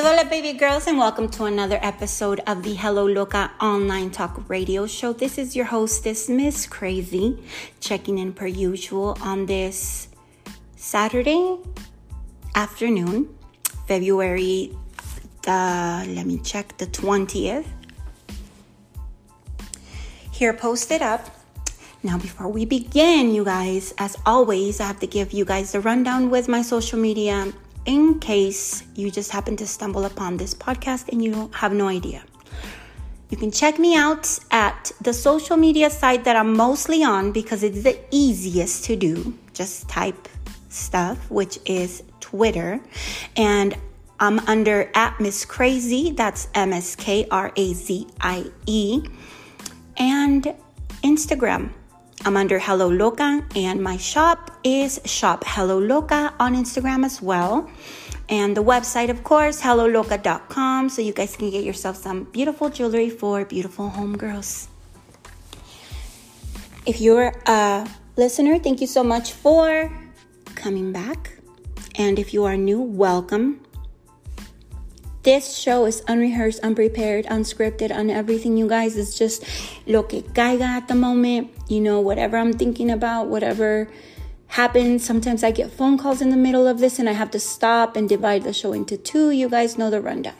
Hola, baby girls, and welcome to another episode of the Hello Loca online talk radio show. This is your hostess, Ms. Krazie, checking in per usual on this Saturday afternoon, February, uh, let me check, the 20th. Here posted up. Now, before we begin, you guys, as always, I have to give you guys the rundown with my social media in case you just happen to stumble upon this podcast and you have no idea. You can check me out at the social media site that I'm mostly on because it's the easiest to do. Just type stuff, which is Twitter. And I'm under at Ms. Krazie. That's M S K R A Z I E. And Instagram. I'm under Hello Loca, and my shop is Shop Hello Loca on Instagram as well. And the website, of course, helloloca.com, so you guys can get yourself some beautiful jewelry for beautiful homegirls. If you're a listener, thank you so much for coming back. And if you are new, welcome. This show is unrehearsed, unprepared, unscripted, on everything, you guys. It's just lo que caiga at the moment. You know, whatever I'm thinking about, whatever happens. Sometimes I get phone calls in the middle of this and I have to stop and divide the show into two. You guys know the rundown.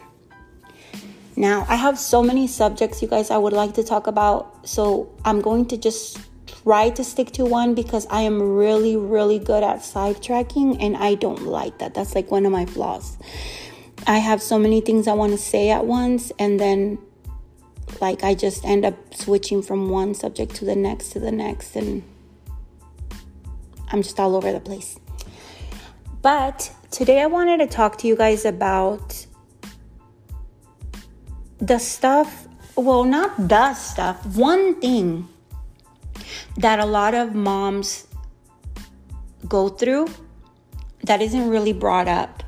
Now, I have so many subjects, you guys, I would like to talk about. So I'm going to just try to stick to one because I am really, really good at sidetracking and I don't like that. That's like one of my flaws. I have so many things I want to say at once, and then like I just end up switching from one subject to the next to the next, and I'm just all over the place. But today I wanted to talk to you guys about the stuff, well, not the stuff, one thing that a lot of moms go through that isn't really brought up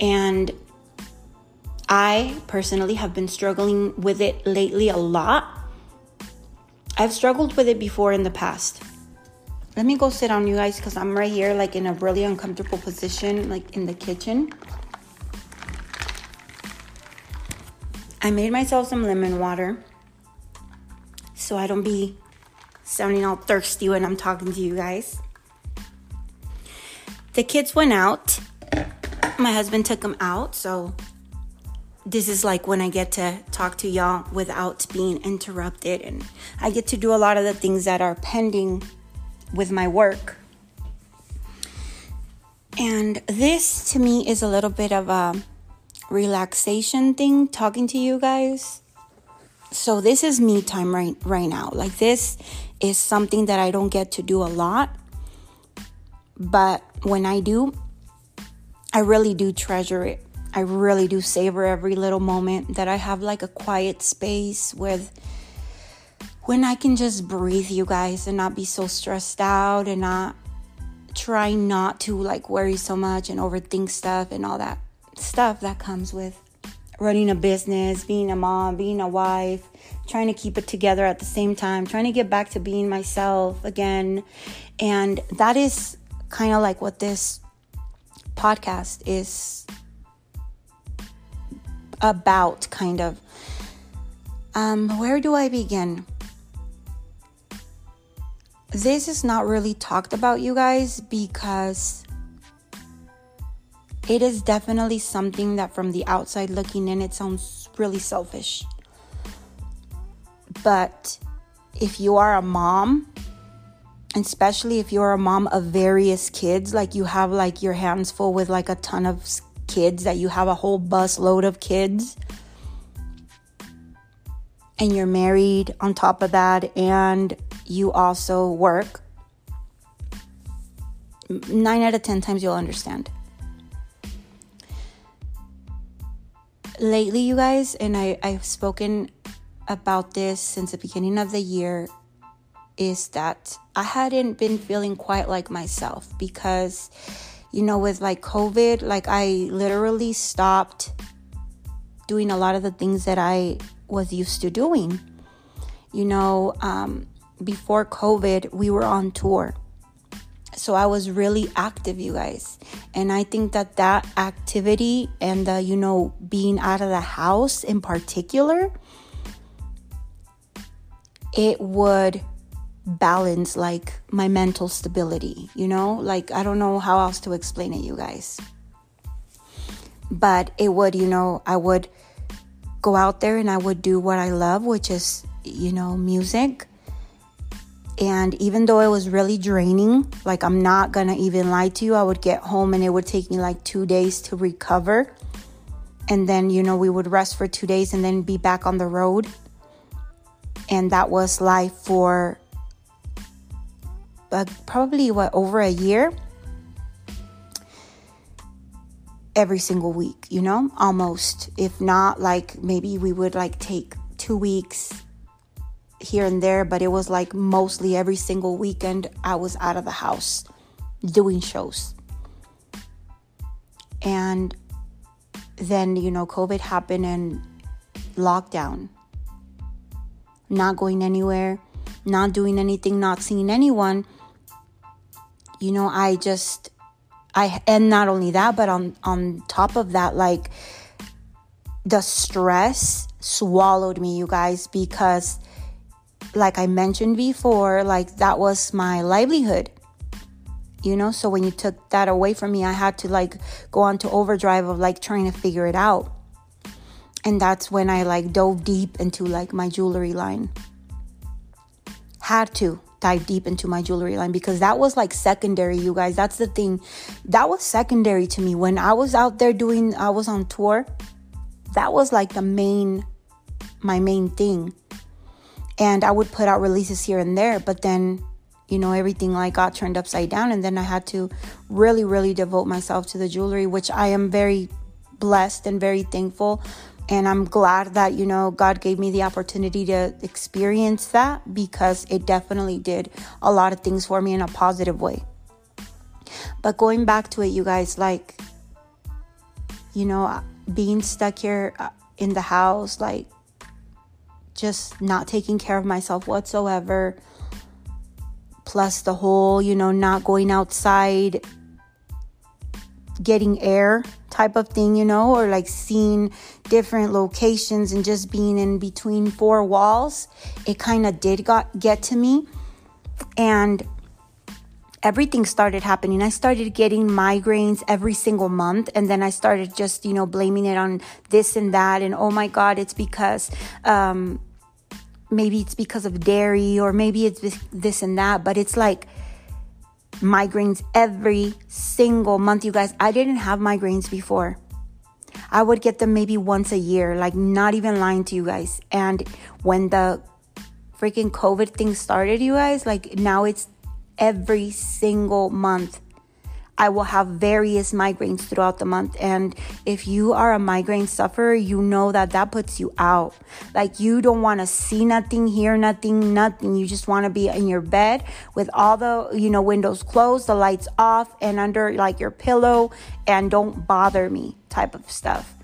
and I personally have been struggling with it lately a lot. I've struggled with it before in the past. Let me go sit on you guys, because I'm right here, like in a really uncomfortable position, like in the kitchen. I made myself some lemon water so I don't be sounding all thirsty when I'm talking to you guys. The kids went out my husband took them out, so this is like when I get to talk to y'all without being interrupted, and I get to do a lot of the things that are pending with my work. And this to me is a little bit of a relaxation thing talking to you guys. So this is me time right right now. Like this is something that I don't get to do a lot. But when I do, I really do treasure it. I really do savor every little moment that I have like a quiet space with when I can just breathe, you guys, and not be so stressed out and not try not to like worry so much and overthink stuff and all that stuff that comes with running a business, being a mom, being a wife, trying to keep it together at the same time, trying to get back to being myself again. And that is kind of like what this podcast is about, kind of. Um, where do I begin? This is not really talked about, you guys, because it is definitely something that from the outside looking in, it sounds really selfish. But if you are a mom especially if you're a mom of various kids like you have like your hands full with like a ton of kids that you have a whole bus load of kids. And you're married on top of that and you also work. 9 out of 10 times you'll understand. Lately you guys and I, i've spoken about this since the beginning of the year is that I hadn't been feeling quite like myself because, you know, with like COVID, like I literally stopped doing a lot of the things that I was used to doing. You know, um, before COVID, we were on tour. so I was really active, you guys. And I think that that activity and the, you know, being out of the house in particular, it would balance like my mental stability, you know? Like, I don't know how else to explain it, you guys. But it would, you know, I would go out there and I would do what I love, which is, you know, music and even though it was really draining, like I'm not gonna even lie to you, I would get home and it would take me like two days to recover. And then, you know, we would rest for two days and then be back on the road. And that was life for uh, probably what, over a year? Every single week, you know, almost. If not, like maybe we would like take two weeks here and there, but it was like mostly every single weekend I was out of the house doing shows. And then, you know, COVID happened and lockdown. Not going anywhere, not doing anything, not seeing anyone. You know, I just I and not only that, but on on top of that like the stress swallowed me, you guys, because like I mentioned before, like that was my livelihood. You know, so when you took that away from me, I had to like go on to overdrive of like trying to figure it out. And that's when I like dove deep into like my jewelry line. Had to dive deep into my jewelry line because that was like secondary, you guys. That's the thing. That was secondary to me. When I was out there doing, I was on tour, that was like the main, my main thing and I would put out releases here and there, but then you know everything like got turned upside down and then I had to really really devote myself to the jewelry which I am very blessed and very thankful and I'm glad that you know God gave me the opportunity to experience that because it definitely did a lot of things for me in a positive way. But going back to it you guys like you know being stuck here uh, in the house like just not taking care of myself whatsoever. Plus, the whole, you know, not going outside, getting air type of thing, you know, or like seeing different locations and just being in between four walls. It kind of did got, get to me. And everything started happening. I started getting migraines every single month. And then I started just, you know, blaming it on this and that. And oh my God, it's because, um, maybe it's because of dairy or maybe it's this and that, but it's like migraines every single month. You guys, I didn't have migraines before. I would get them maybe once a year, like not even lying to you guys. And when the freaking COVID thing started, you guys, like now it's every single month. I will have various migraines throughout the month. And if you are a migraine sufferer, you know that that puts you out. Like you don't want to see nothing, hear nothing, nothing. You just want to be in your bed with all the, you know, windows closed, the lights off, and under like your pillow, and don't bother me type of stuff.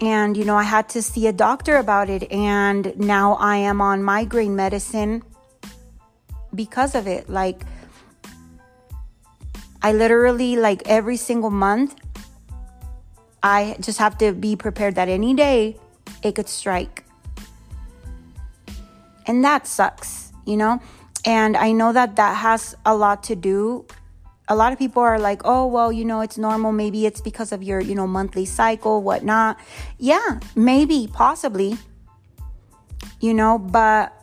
And, you know, I had to see a doctor about it. And now I am on migraine medicine because of it. Like, I literally, like every single month, I just have to be prepared that any day it could strike. And that sucks, you know? And I know that that has a lot to do. A lot of people are like, oh, well, you know, it's normal. Maybe it's because of your, you know, monthly cycle, whatnot. Yeah, maybe, possibly, you know, but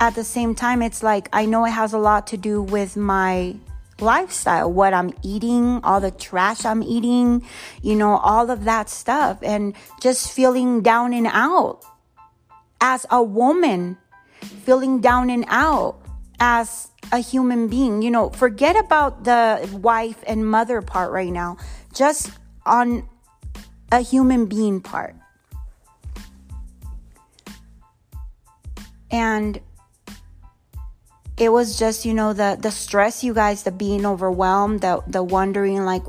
at the same time, it's like, I know it has a lot to do with my lifestyle, what I'm eating, all the trash I'm eating, you know, all of that stuff, and just feeling down and out as a woman, feeling down and out as a human being. You know, forget about the wife and mother part right now, just on a human being part. And it was just you know the the stress you guys the being overwhelmed the the wondering like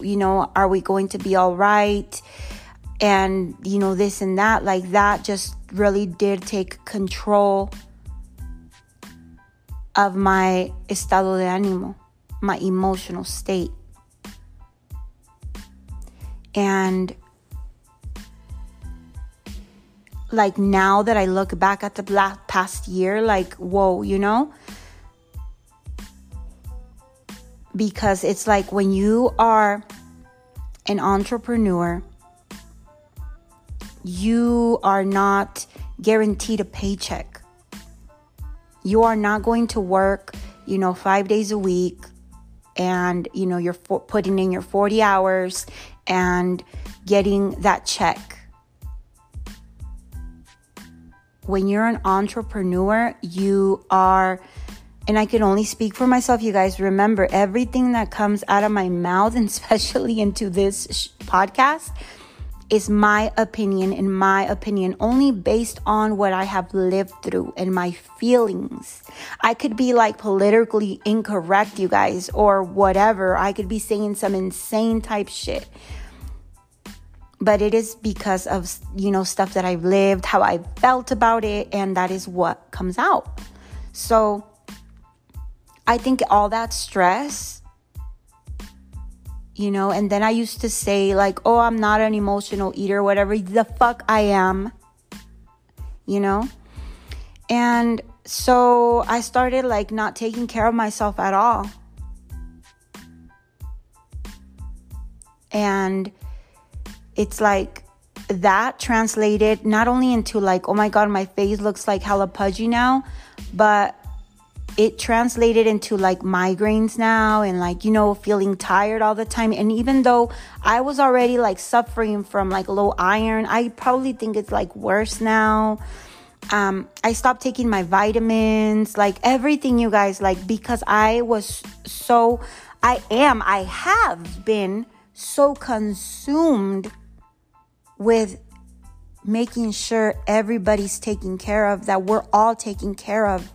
you know are we going to be all right and you know this and that like that just really did take control of my estado de ánimo, my emotional state. And like now that I look back at the past year, like, whoa, you know? Because it's like when you are an entrepreneur, you are not guaranteed a paycheck. You are not going to work, you know, five days a week and, you know, you're putting in your 40 hours and getting that check. When you're an entrepreneur, you are, and I can only speak for myself, you guys. Remember, everything that comes out of my mouth, and especially into this sh- podcast, is my opinion, in my opinion, only based on what I have lived through and my feelings. I could be like politically incorrect, you guys, or whatever. I could be saying some insane type shit. But it is because of, you know, stuff that I've lived, how I felt about it, and that is what comes out. So I think all that stress you know and then i used to say like oh i'm not an emotional eater whatever the fuck i am you know and so i started like not taking care of myself at all and it's like that translated not only into like oh my god my face looks like hella pudgy now but it translated into like migraines now and like you know feeling tired all the time. And even though i was already like suffering from like low iron i probably think it's like worse now. Um i stopped taking my vitamins like everything you guys like because i was so i am i have been so consumed with making sure everybody's taken care of that we're all taken care of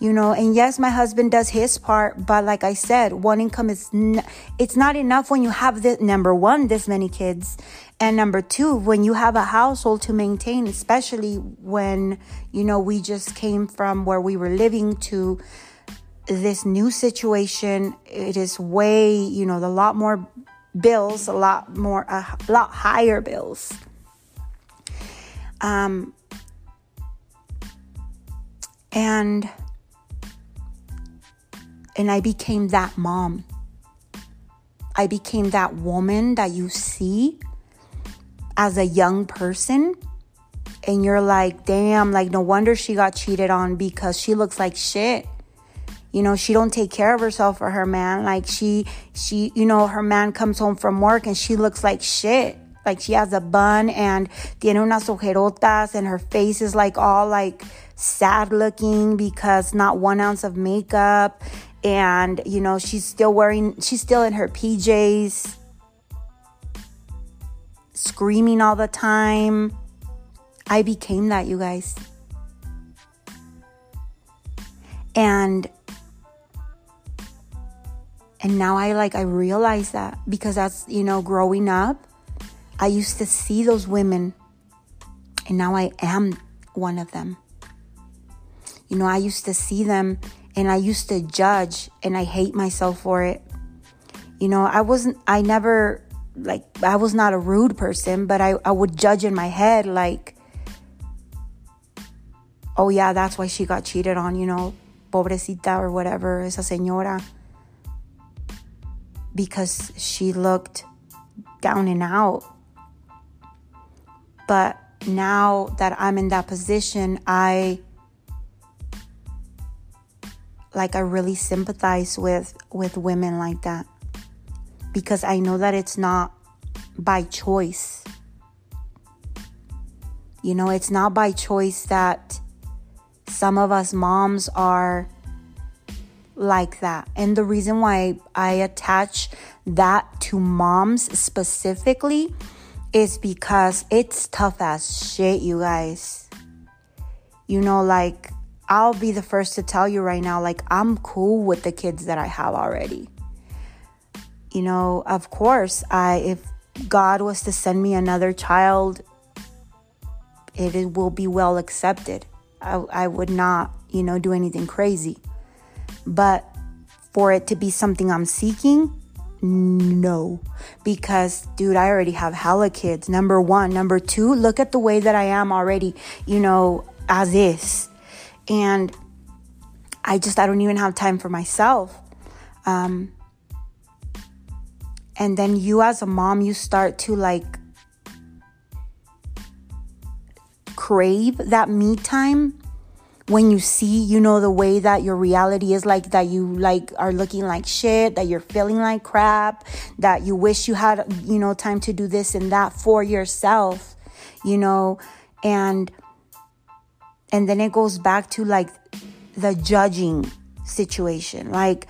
you know? And yes my husband does his part but like i said one income is n- it's not enough when you have the number one this many kids and number two when you have a household to maintain especially when you know we just came from where we were living to this new situation. It is way you know a lot more bills a lot more a lot higher bills um and and I became that mom. I became that woman that you see as a young person. And you're like, damn, like no wonder she got cheated on because she looks like shit. You know, she don't take care of herself for her man. Like she she you know, her man comes home from work and she looks like shit. Like she has a bun and tiene unas ojerotas and her face is like all like sad looking because not one ounce of makeup and you know she's still wearing she's still in her PJs screaming all the time I became that you guys and and now I like I realize that because that's you know growing up I used to see those women and now I am one of them you know I used to see them and I used to judge and I hate myself for it. You know, I wasn't, I never, like, I was not a rude person, but I, I would judge in my head, like, oh yeah, that's why she got cheated on, you know, pobrecita or whatever, esa señora. Because she looked down and out. But now that I'm in that position, I like I really sympathize with with women like that because I know that it's not by choice. You know, it's not by choice that some of us moms are like that. And the reason why I attach that to moms specifically is because it's tough as shit, you guys. You know, like I'll be the first to tell you right now, like, I'm cool with the kids that I have already. You know, of course, I, if God was to send me another child, it will be well accepted. I, I would not, you know, do anything crazy. But for it to be something I'm seeking, no. Because, dude, I already have hella kids. Number one. Number two, look at the way that I am already, you know, as is. And I just, I don't even have time for myself. Um, and then you, as a mom, you start to like crave that me time when you see, you know, the way that your reality is like that you like are looking like shit, that you're feeling like crap, that you wish you had, you know, time to do this and that for yourself, you know, and and then it goes back to like the judging situation. Like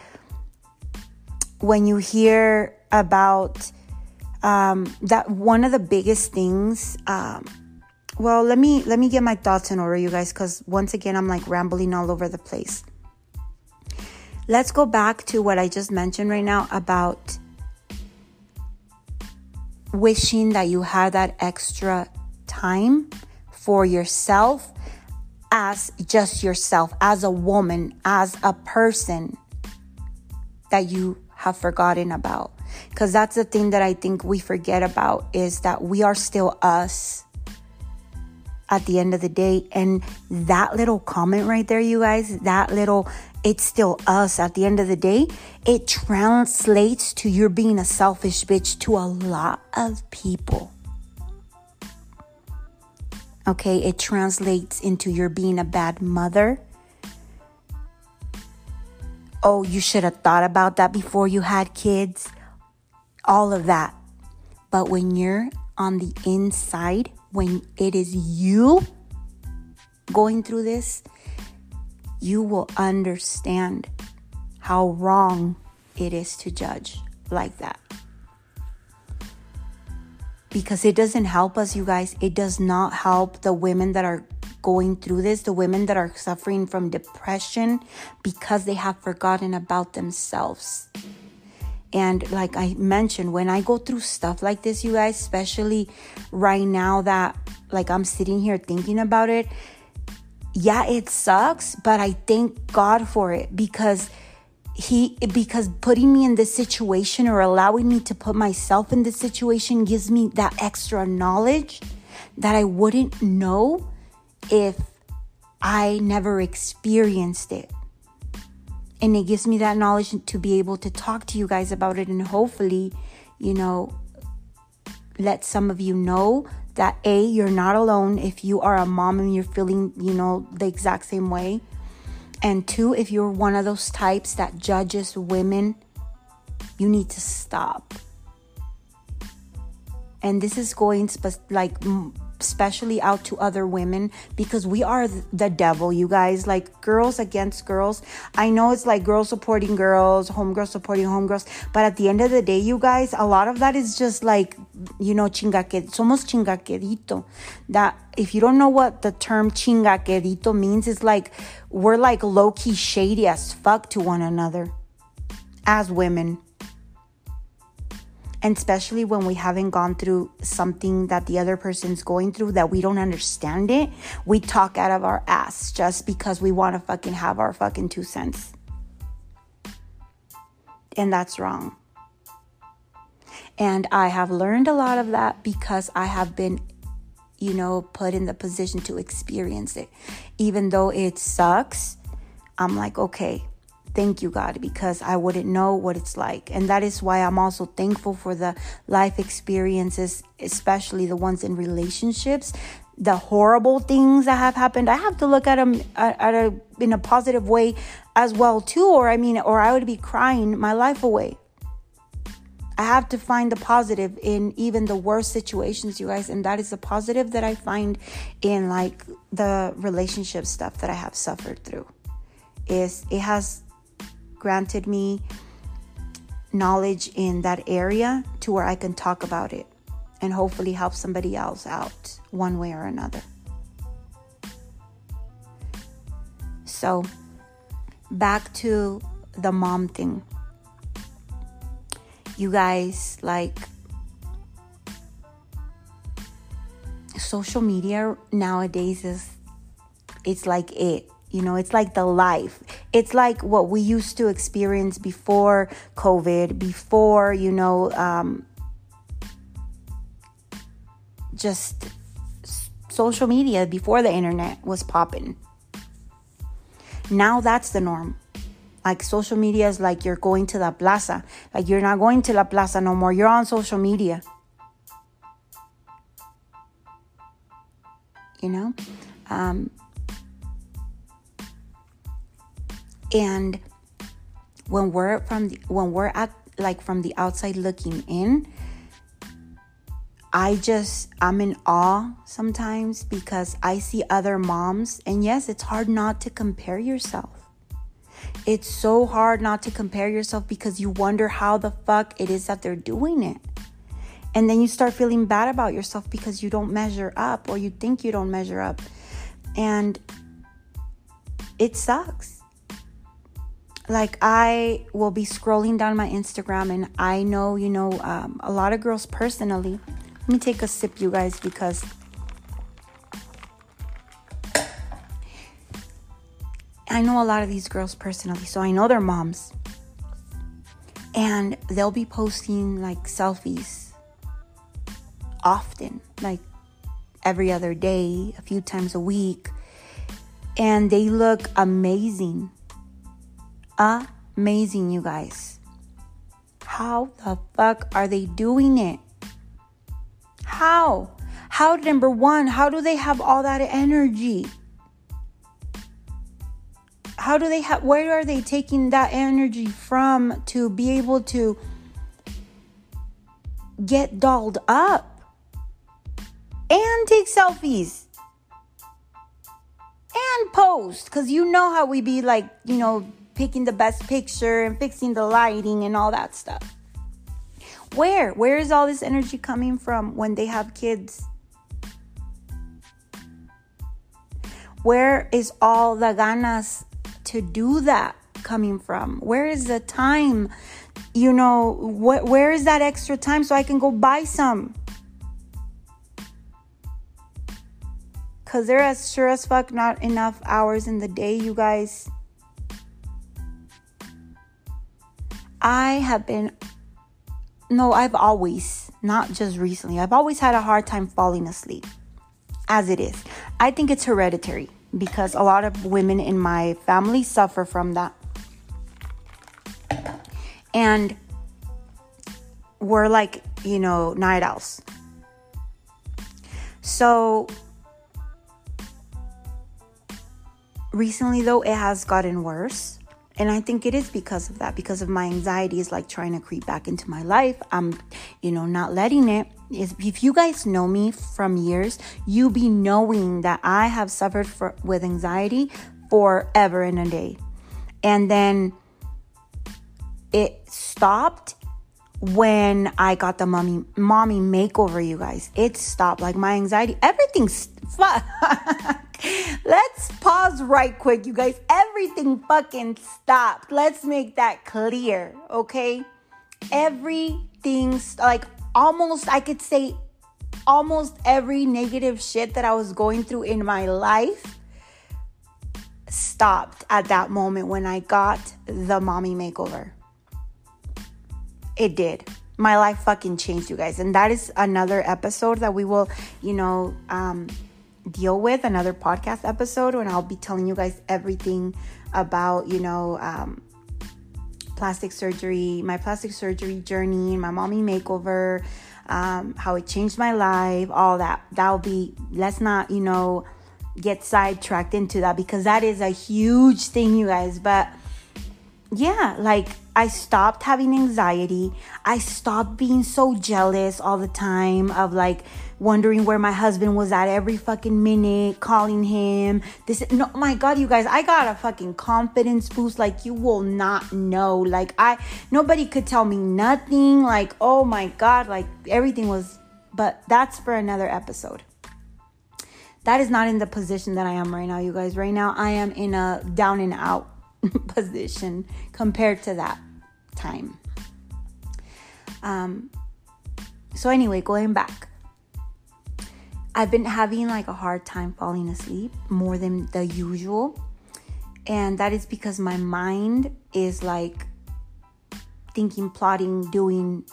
when you hear about um, that one of the biggest things um, well let me let me get my thoughts in order you guys because once again i'm like rambling all over the place. Let's go back to what i just mentioned right now about wishing that you had that extra time for yourself as just yourself as a woman as a person that you have forgotten about. Because that's the thing that i think we forget about is that we are still us at the end of the day. And that little comment right there, you guys, that little, it's still us at the end of the day, it translates to you're being a selfish bitch to a lot of people. Okay, it translates into you're being a bad mother. Oh, you should have thought about that before you had kids. All of that. But when you're on the inside, when it is you going through this, you will understand how wrong it is to judge like that. Because it doesn't help us, you guys. It does not help the women that are going through this, the women that are suffering from depression because they have forgotten about themselves. And like I mentioned, when I go through stuff like this, you guys, especially right now that like I'm sitting here thinking about it, yeah, it sucks, but I thank God for it because he because putting me in this situation or allowing me to put myself in this situation gives me that extra knowledge that I wouldn't know if I never experienced it and it gives me that knowledge to be able to talk to you guys about it and hopefully you know let some of you know that a you're not alone if you are a mom and you're feeling you know the exact same way. And two if you're one of those types that judges women you need to stop. And this is going spe- like especially out to other women because we are the devil, you guys. Like girls against girls. I know it's like girls supporting girls, homegirls supporting homegirls, but at the end of the day, you guys, a lot of that is just like, you know, chingaque, somos chingaquedito. That if you don't know what the term chingaquedito means, it's like we're like low key shady as fuck to one another as women and especially when we haven't gone through something that the other person's going through that we don't understand it, we talk out of our ass just because we want to fucking have our fucking two cents. And that's wrong. And I have learned a lot of that because I have been, you know, put in the position to experience it. Even though it sucks, I'm like, okay, thank you, God, because I wouldn't know what it's like. And that is why I'm also thankful for the life experiences, especially the ones in relationships. The horrible things that have happened, I have to look at them at, uh, at a, in a positive way as well too. Or I mean, or I would be crying my life away. I have to find the positive in even the worst situations, you guys, and that is the positive that I find in like the relationship stuff that I have suffered through. Is it has granted me knowledge in that area to where I can talk about it and hopefully help somebody else out one way or another. So, back to the mom thing. You guys, like, social media nowadays is it's like it you know it's like the life It's like what we used to experience before COVID, before, you know, um, just social media, before the internet was popping. Now that's the norm. Like social media is like you're going to la plaza. Like you're not going to la plaza no more. You're on social media. You know? Um, and when we're from the, when we're at like from the outside looking in, I just I'm in awe sometimes because I see other moms and yes, it's hard not to compare yourself it's so hard not to compare yourself because you wonder how the fuck it is that they're doing it. And then you start feeling bad about yourself because you don't measure up or you think you don't measure up. And it sucks. Like, I will be scrolling down my Instagram and I know, you know, um, a lot of girls personally. Let me take a sip, you guys, because I know a lot of these girls personally, so I know their moms. And they'll be posting like selfies often, like every other day, a few times a week. And they look amazing. Amazing, you guys. How the fuck are they doing it? How? How, number one, how do they have all that energy? how do they have where are they taking that energy from to be able to get dolled up and take selfies and post because you know how we be like you know picking the best picture and fixing the lighting and all that stuff where where is all this energy coming from when they have kids where is all the ganas to do that coming from? Where is the time? You know, what where is that extra time so I can go buy some? Cause there is sure as fuck not enough hours in the day, you guys. I have been no, I've always, not just recently, I've always had a hard time falling asleep as it is. I think it's hereditary because a lot of women in my family suffer from that. And we're like, you know, night owls. So recently, though, it has gotten worse. And I think it is because of that, because of my anxiety is like trying to creep back into my life. I'm, you know, not letting it. if you guys know me from years, you be knowing that I have suffered for, with anxiety forever and a day. And then it stopped when I got the mommy mommy makeover, you guys. It stopped. Like my anxiety, everything's fuck. Let's pause right quick, you guys. Everything fucking stopped. Let's make that clear, okay? Everything's like almost, I could say, almost every negative shit that I was going through in my life stopped at that moment when I got the mommy makeover. It did. My life fucking changed, you guys. And that is another episode that we will, you know, um, deal with, another podcast episode when I'll be telling you guys everything about, you know, um, plastic surgery, my plastic surgery journey, my mommy makeover, um, how it changed my life, all that. That'll be, let's not, you know, get sidetracked into that because that is a huge thing, you guys. But yeah, like I stopped having anxiety. I stopped being so jealous all the time of like wondering where my husband was at every fucking minute, calling him. This no my god, you guys, I got a fucking confidence boost like you will not know. Like I nobody could tell me nothing. Like, oh my god, like everything was but that's for another episode. That is not in the position that I am right now, you guys. Right now I am in a down and out position compared to that time. Um, so, anyway, going back, I've been having like a hard time falling asleep more than the usual. And that is because my mind is like thinking, plotting, doing,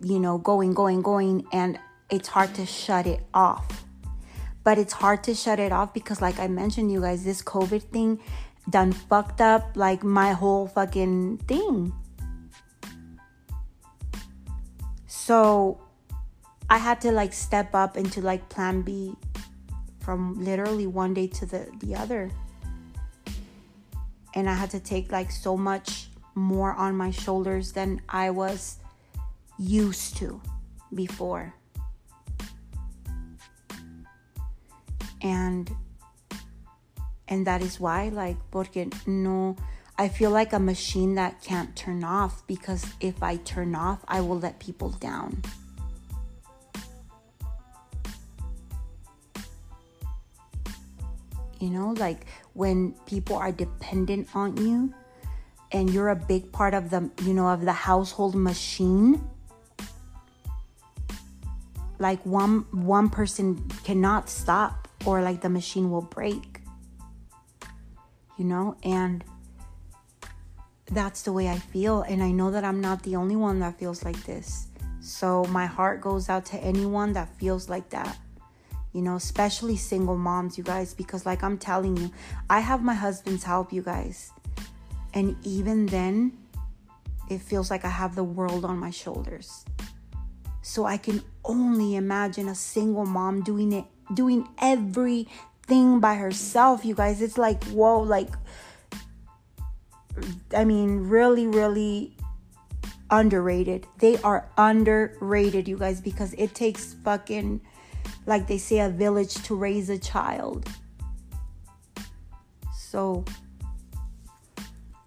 you know, going, going, going, and it's hard to shut it off. But it's hard to shut it off because, like I mentioned, you guys, this COVID thing done fucked up like my whole fucking thing. So I had to like step up into like plan B from literally one day to the, the other. And I had to take like so much more on my shoulders than I was used to before. And and that is why like porque no I feel like a machine that can't turn off because if I turn off, I will let people down. You know, like when people are dependent on you and you're a big part of the, you know, of the household machine. Like one one person cannot stop or like the machine will break. You know, and that's the way I feel and I know that I'm not the only one that feels like this. So my heart goes out to anyone that feels like that you know, especially single moms, you guys, because like I'm telling you, I have my husband's help, you guys. And even then, it feels like I have the world on my shoulders. So I can only imagine a single mom doing it, doing everything by herself, you guys. It's like, whoa, like, I mean, really, really underrated. They are underrated, you guys, because it takes fucking like they say, a village to raise a child. So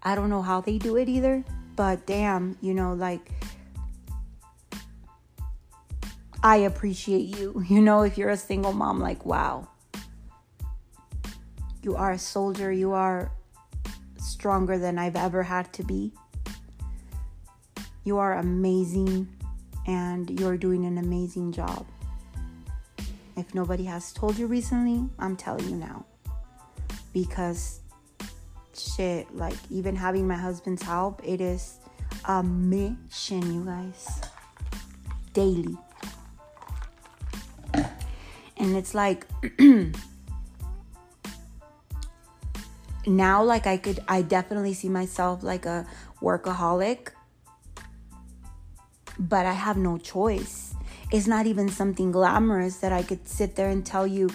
I don't know how they do it either, but damn, you know, like I appreciate you. You know, if you're a single mom, like, wow, you are a soldier, you are stronger than I've ever had to be. You are amazing and you're doing an amazing job. If nobody has told you recently, I'm telling you now. Because shit, like even having my husband's help, it is a mission, you guys. Daily. And it's like now like I could I definitely see myself like a workaholic. But I have no choice it's not even something glamorous that I could sit there and tell you,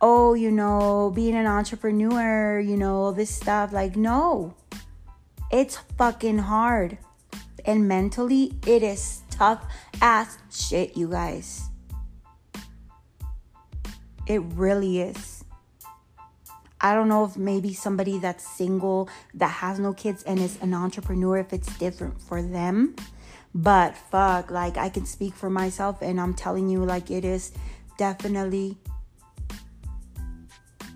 oh, you know, being an entrepreneur, you know, this stuff. Like, no, it's fucking hard. And mentally, it is tough ass shit, you guys. It really is. I don't know if maybe somebody that's single that has no kids and is an entrepreneur, if it's different for them. But fuck, like I can speak for myself and I'm telling you, like it is definitely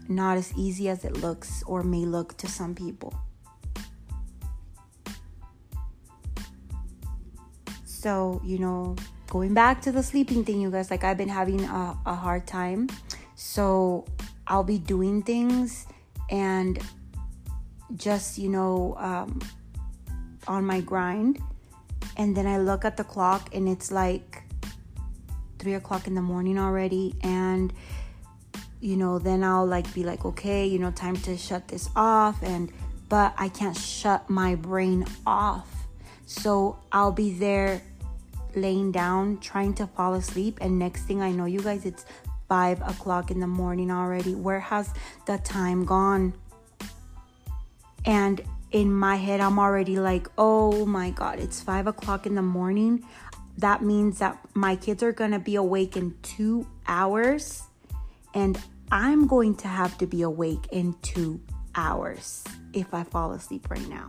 not as easy as it looks or may look to some people. So, you know, going back to the sleeping thing, you guys, like I've been having a, a hard time. So I'll be doing things and just, you know, um, on my grind and then I look at the clock and it's like three o'clock in the morning already. And, you know, then I'll like be like, okay, you know, time to shut this off. And, but I can't shut my brain off. So I'll be there laying down trying to fall asleep. And next thing I know, you guys, it's five o'clock in the morning already. Where has the time gone? And in my head, I'm already like, oh my God, it's five o'clock in the morning. That means that my kids are gonna be awake in two hours, and I'm going to have to be awake in two hours if I fall asleep right now.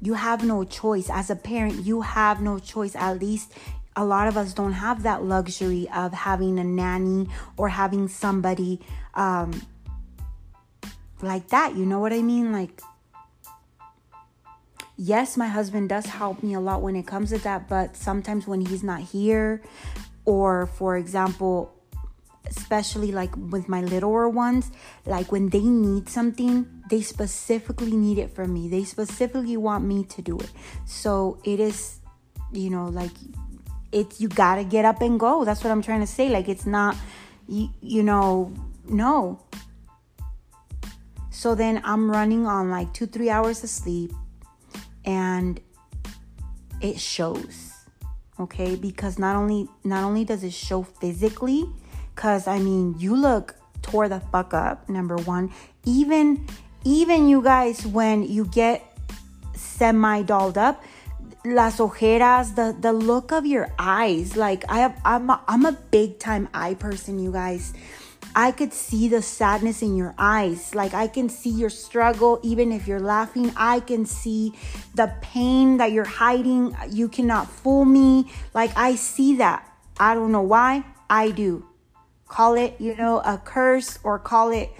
You have no choice. As a parent, you have no choice. At least a lot of us don't have that luxury of having a nanny or having somebody um, like that. You know what I mean? Like, yes, my husband does help me a lot when it comes to that, but sometimes when he's not here, or for example, especially like with my littler ones, like when they need something, they specifically need it from me. They specifically want me to do it. So it is, you know, like it's you gotta get up and go. That's what I'm trying to say. Like it's not, you, you know, no. So then I'm running on like two, three hours of sleep, and it shows okay because not only not only does it show physically because i mean you look tore the fuck up number one even even you guys when you get semi dolled up las ojeras the the look of your eyes like i have i'm a, i'm a big time eye person you guys I could see the sadness in your eyes. Like I can see your struggle, even if you're laughing. I can see the pain that you're hiding. You cannot fool me. Like I see that. I don't know why. I do. Call it, you know, a curse or call it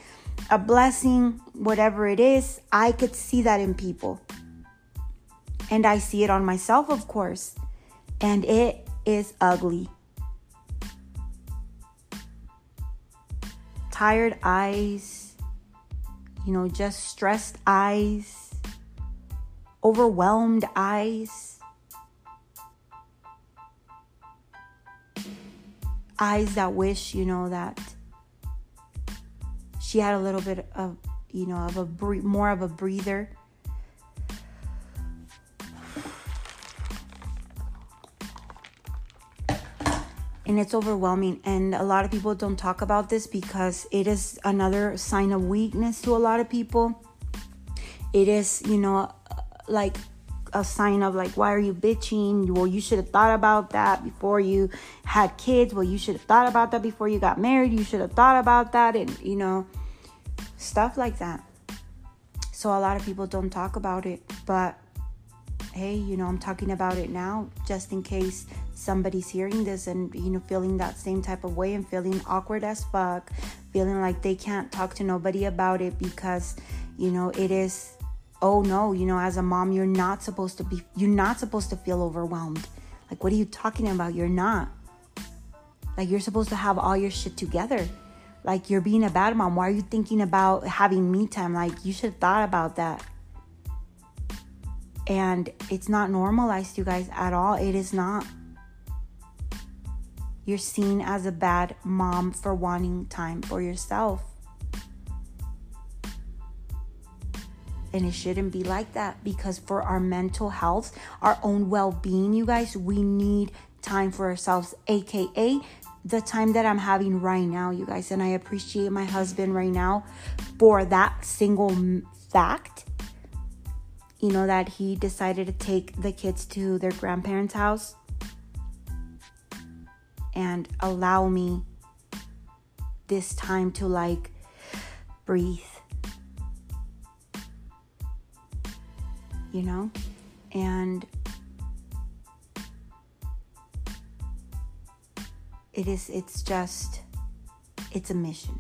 a blessing, whatever it is. I could see that in people. And I see it on myself, of course. And it is ugly. tired eyes, you know, just stressed eyes, overwhelmed eyes, eyes that wish, you know, that she had a little bit of, you know, of a more of a breather and it's overwhelming. And a lot of people don't talk about this because it is another sign of weakness to a lot of people. It is you know like a sign of like why are you bitching? Well you should have thought about that before you had kids. Well you should have thought about that before you got married. You should have thought about that and you know stuff like that. So a lot of people don't talk about it but hey you know i'm talking about it now just in case somebody's hearing this and you know feeling that same type of way and feeling awkward as fuck feeling like they can't talk to nobody about it because you know it is oh no you know as a mom you're not supposed to be you're not supposed to feel overwhelmed. Like what are you talking about? You're not. Like you're supposed to have all your shit together. Like you're being a bad mom. Why are you thinking about having me time? Like you should have thought about that and it's not normalized you guys at all it is not you're seen as a bad mom for wanting time for yourself. And it shouldn't be like that because for our mental health, our own well being, you guys, we need time for ourselves, aka the time that I'm having right now, you guys. And I appreciate my husband right now for that single fact. You know, that he decided to take the kids to their grandparents' house and allow me this time to like breathe. You know? And it is it's just it's a mission.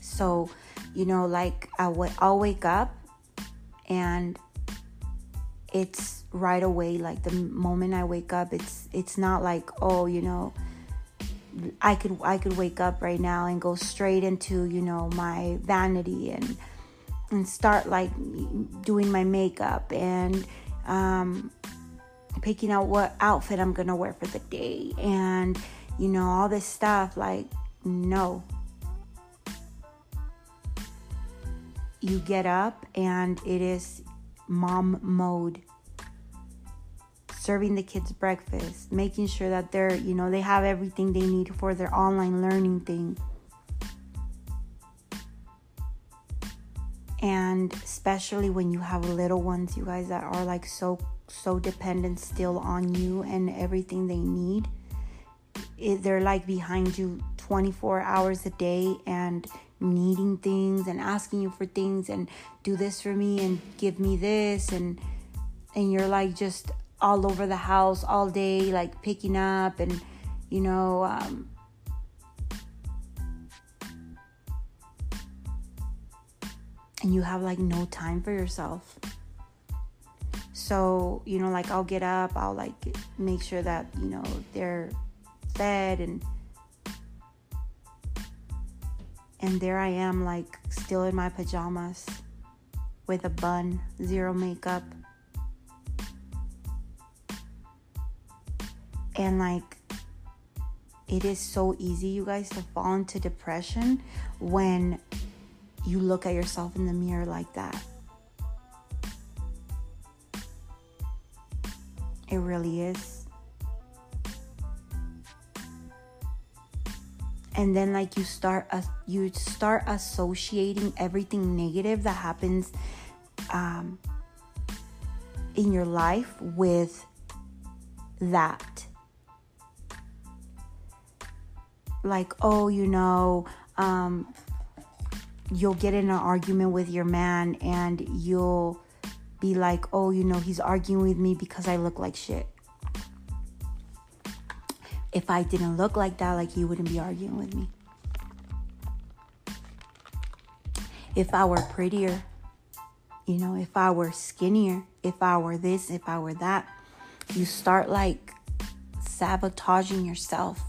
So, you know, like I'll wake up and it's right away like the moment i wake up it's it's not like oh you know I could I could wake up right now and go straight into you know my vanity and and start like doing my makeup and um, picking out what outfit I'm gonna wear for the day and you know all this stuff like no. You get up and it is mom mode serving the kids breakfast, making sure that they're, you know, they have everything they need for their online learning thing. And especially when you have little ones, you guys that are like so so dependent still on you and everything they need. It, they're like behind you 24 hours a day and needing things and asking you for things and do this for me and give me this and and you're like just all over the house all day, like picking up and, you know, um, and you have like no time for yourself. So, you know, like I'll get up, I'll like make sure that, you know, they're fed and And there I am, like, still in my pajamas with a bun, zero makeup. And, like, it is so easy, you guys, to fall into depression when you look at yourself in the mirror like that. It really is. And then like you start you start associating everything negative that happens um, in your life with that. Like, oh, you know, um, you'll get in an argument with your man and you'll be like, oh, you know, he's arguing with me because I look like shit. If I didn't look like that, like you wouldn't be arguing with me. If I were prettier, you know, if I were skinnier, if I were this, if I were that, you start like sabotaging yourself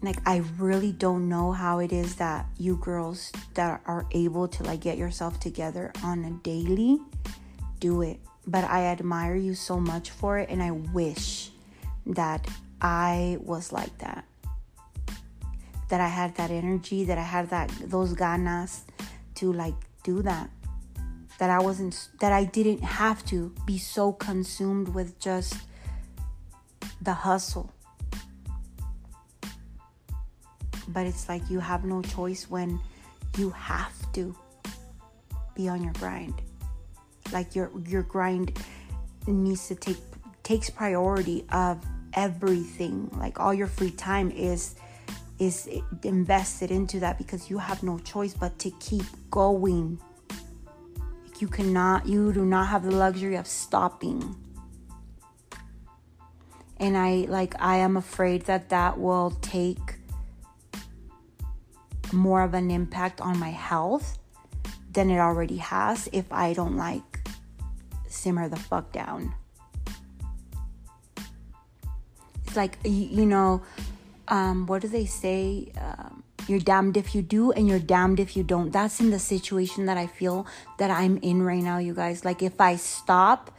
like I really don't know how it is that you girls that are able to like get yourself together on a daily do it. But I admire you so much for it and I wish that I was like that. That I had that energy, that I had that those ganas to like do that. That I wasn't that I didn't have to be so consumed with just the hustle but it's like you have no choice when you have to be on your grind like your your grind needs to take takes priority of everything. Like all your free time is is invested into that because you have no choice but to keep going. You cannot you do not have the luxury of stopping. And i like i am afraid that that will take more of an impact on my health than it already has if I don't like simmer the fuck down. It's like, you, you know, um, what do they say? Um, you're damned if you do and you're damned if you don't. That's in the situation that I feel that I'm in right now, you guys. Like, if I stop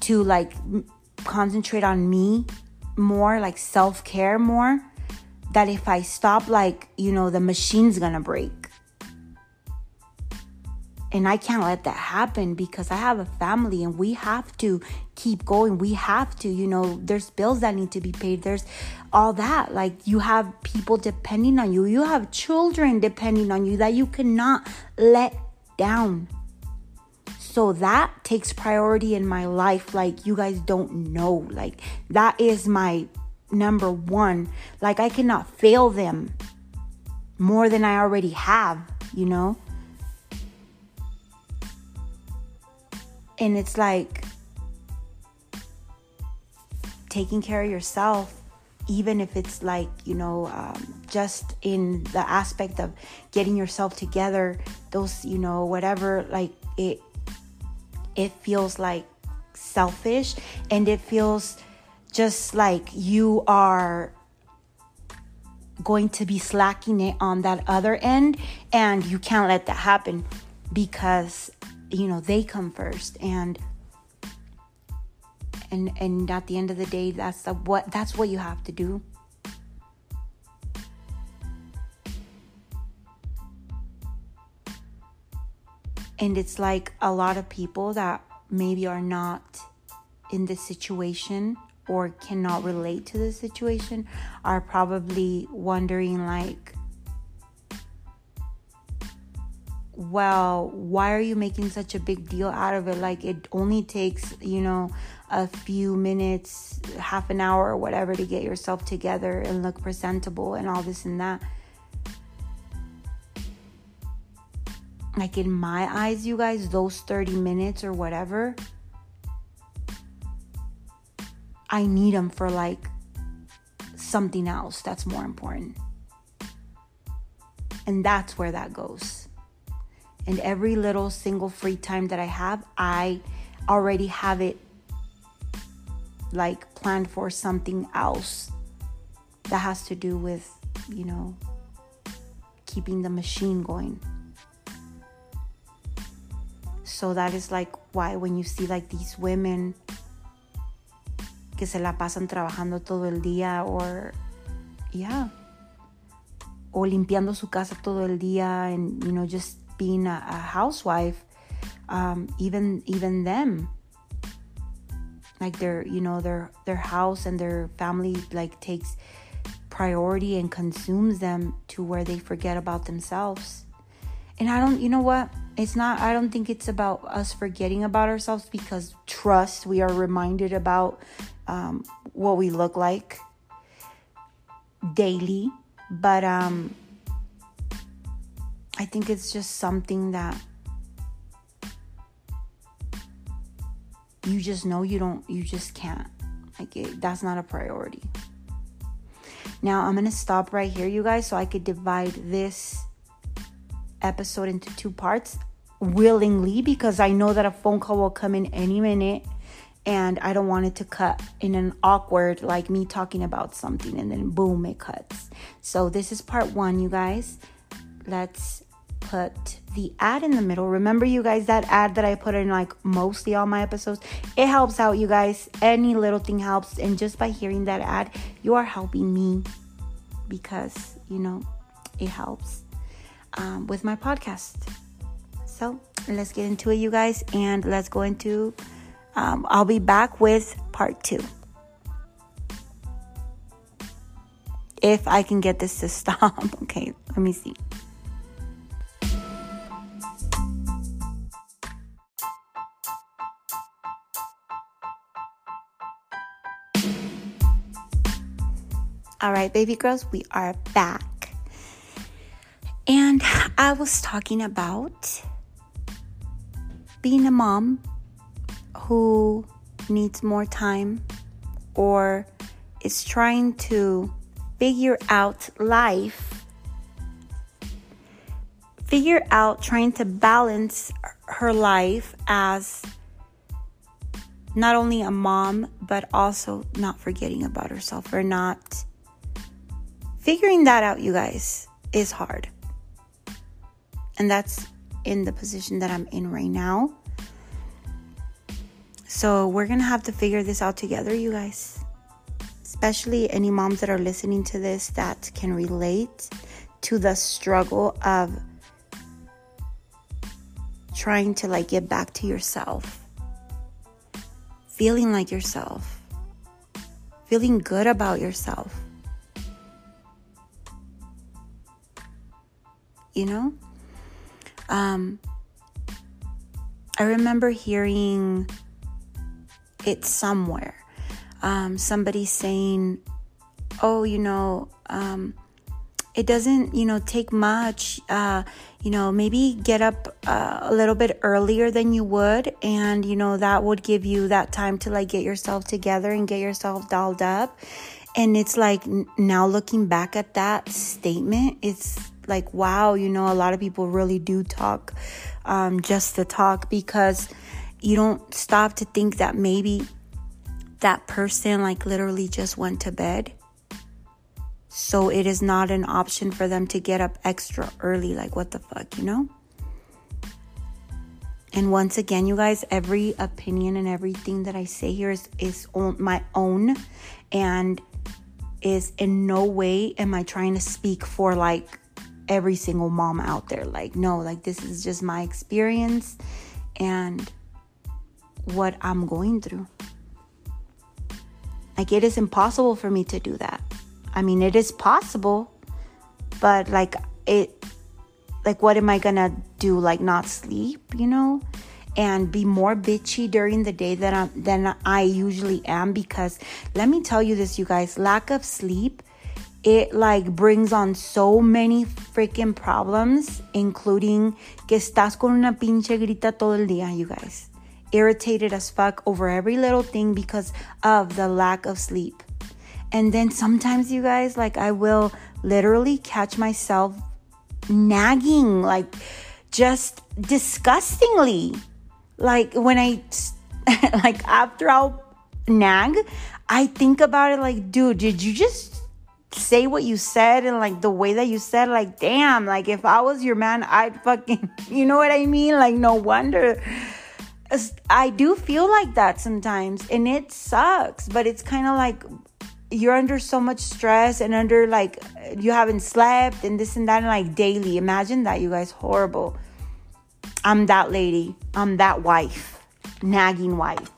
to like concentrate on me more, like self care more, that if I stop, like, you know, the machine's gonna break. And I can't let that happen because I have a family and we have to keep going. We have to, you know, there's bills that need to be paid. There's all that. Like, you have people depending on you, you have children depending on you that you cannot let down. So that takes priority in my life. Like, you guys don't know. Like, that is my number one. Like, I cannot fail them more than I already have, you know? And it's like taking care of yourself, even if it's like, you know, um, just in the aspect of getting yourself together, those, you know, whatever, like it, it feels like selfish and it feels just like you are going to be slacking it on that other end and you can't let that happen because you know they come first. And and and at the end of the day that's the what that's what you have to do. And it's like a lot of people that maybe are not in this situation or cannot relate to the situation are probably wondering like well why are you making such a big deal out of it like it only takes you know a few minutes half an hour or whatever to get yourself together and look presentable and all this and that like in my eyes you guys those 30 minutes or whatever I need them for like something else that's more important. And that's where that goes. And every little single free time that I have, I already have it like planned for something else that has to do with, you know, keeping the machine going. So that is like why when you see like these women que se la pasan trabajando todo el día or yeah o limpiando su casa todo el día and you know just being a, a housewife um, even even them like their you know their their house and their family like takes priority and consumes them to where they forget about themselves. And i don't you know what? It's not i don't think it's about us forgetting about ourselves because trust we are reminded about um, what we look like daily. But um i think it's just something that you just know you don't you just can't like it, that's not a priority now i'm gonna stop right here you guys so i could divide this episode into two parts willingly because I know that a phone call will come in any minute and I don't want it to cut in an awkward, like me talking about something and then boom, it cuts. So, this is part one, you guys. Let's put the ad in the middle. Remember, you guys, that ad that I put in like mostly all my episodes, it helps out, you guys. Any little thing helps. And just by hearing that ad, you are helping me because, you know, it helps um, with my podcast. So let's get into it, you guys, and let's go into. Um, I'll be back with part two. If I can get this to stop. Okay, let me see. All right, baby girls, we are back. And I was talking about being a mom who needs more time or is trying to figure out life, figure out trying to balance her life as not only a mom, but also not forgetting about herself or not figuring that out, you guys, is hard. And that's in the position that I'm in right now. So we're going to have to figure this out together, you guys. Especially any moms that are listening to this that can relate to the struggle of trying to like get back to yourself. Feeling like yourself. Feeling good about yourself. You know? Um, I remember hearing it somewhere. Um, somebody saying, oh, you know, um, it doesn't, you know, take much. Uh, you know, maybe get up uh, a little bit earlier than you would, and you know that would give you that time to like get yourself together and get yourself dolled up. And it's like now looking back at that statement, it's like, wow, you know, a lot of people really do talk um, just to talk because you don't stop to think that maybe that person, like, literally just went to bed. So it is not an option for them to get up extra early. Like, what the fuck, you know? And once again, you guys, every opinion and everything that I say here is, is on my own and is in no way am I trying to speak for like every single mom out there. Like, no, like this is just my experience and what I'm going through. Like, it is impossible for me to do that. I mean, it is possible, but like, it, like, what am I gonna do? Like, not sleep, you know? and be more bitchy during the day than, i than I usually am because let me tell you this, you guys lack of sleep it like brings on so many freaking problems, including que estás con una pinche grita todo el día, you guys. Irritated as fuck over every little thing because of the lack of sleep. And then sometimes, you guys, like I will literally catch myself nagging, like just disgustingly. Like when I, like after I'll nag, I think about it like, dude, did you just say what you said and like the way that you said, like, damn, like if I was your man, I'd fucking, you know what I mean? Like, no wonder. I do feel like that sometimes and it sucks, but it's kind of like you're under so much stress and under like you haven't slept and this and that and like daily. Imagine that, you guys. Horrible. I'm that lady. I'm that wife. Nagging wife.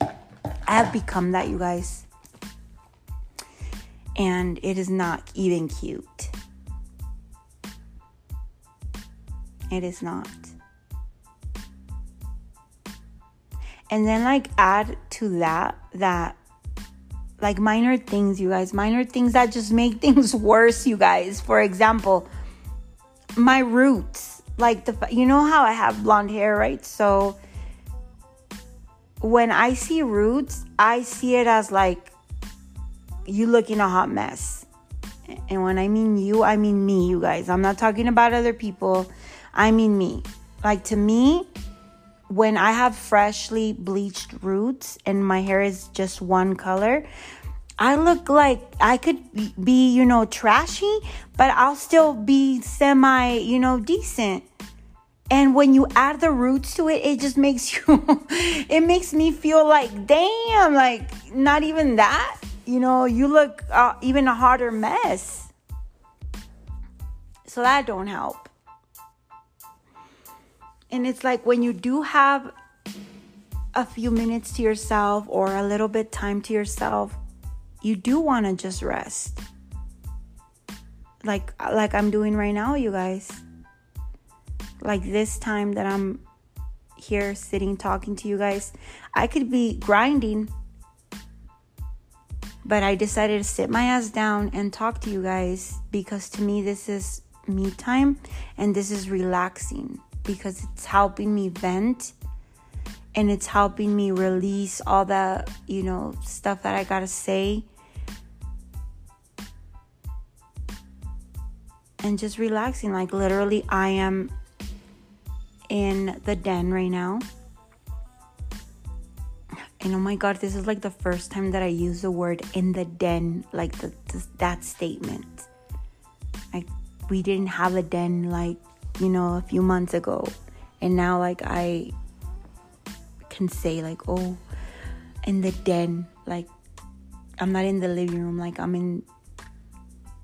I have become that, you guys. And it is not even cute. It is not. And then, like, add to that, that, like, minor things, you guys, minor things that just make things worse, you guys. For example, my roots. Like, the, you know how I have blonde hair, right? So, when I see roots, I see it as like you looking a hot mess. And when I mean you, I mean me, you guys. I'm not talking about other people. I mean me. Like to me, when I have freshly bleached roots and my hair is just one color, I look like I could be, you know, trashy, but I'll still be semi, you know, decent. And when you add the roots to it, it just makes you, it makes me feel like, damn, like not even that. You know, you look uh, even a harder mess. So that don't help. And it's like when you do have a few minutes to yourself or a little bit time to yourself, you do want to just rest. Like like I'm doing right now, you guys like this time that I'm here sitting talking to you guys, I could be grinding. But I decided to sit my ass down and talk to you guys because to me, this is me time and this is relaxing because it's helping me vent and it's helping me release all the, you know, stuff that I gotta say. And just relaxing. Like, literally, I am in the den right now. And oh my god, this is like the first time that I use the word in the den, like the, the, that statement. Like, we didn't have a den like, you know, a few months ago. And now, like, I can say, like, oh, in the den. Like, I'm not in the living room, like, I'm in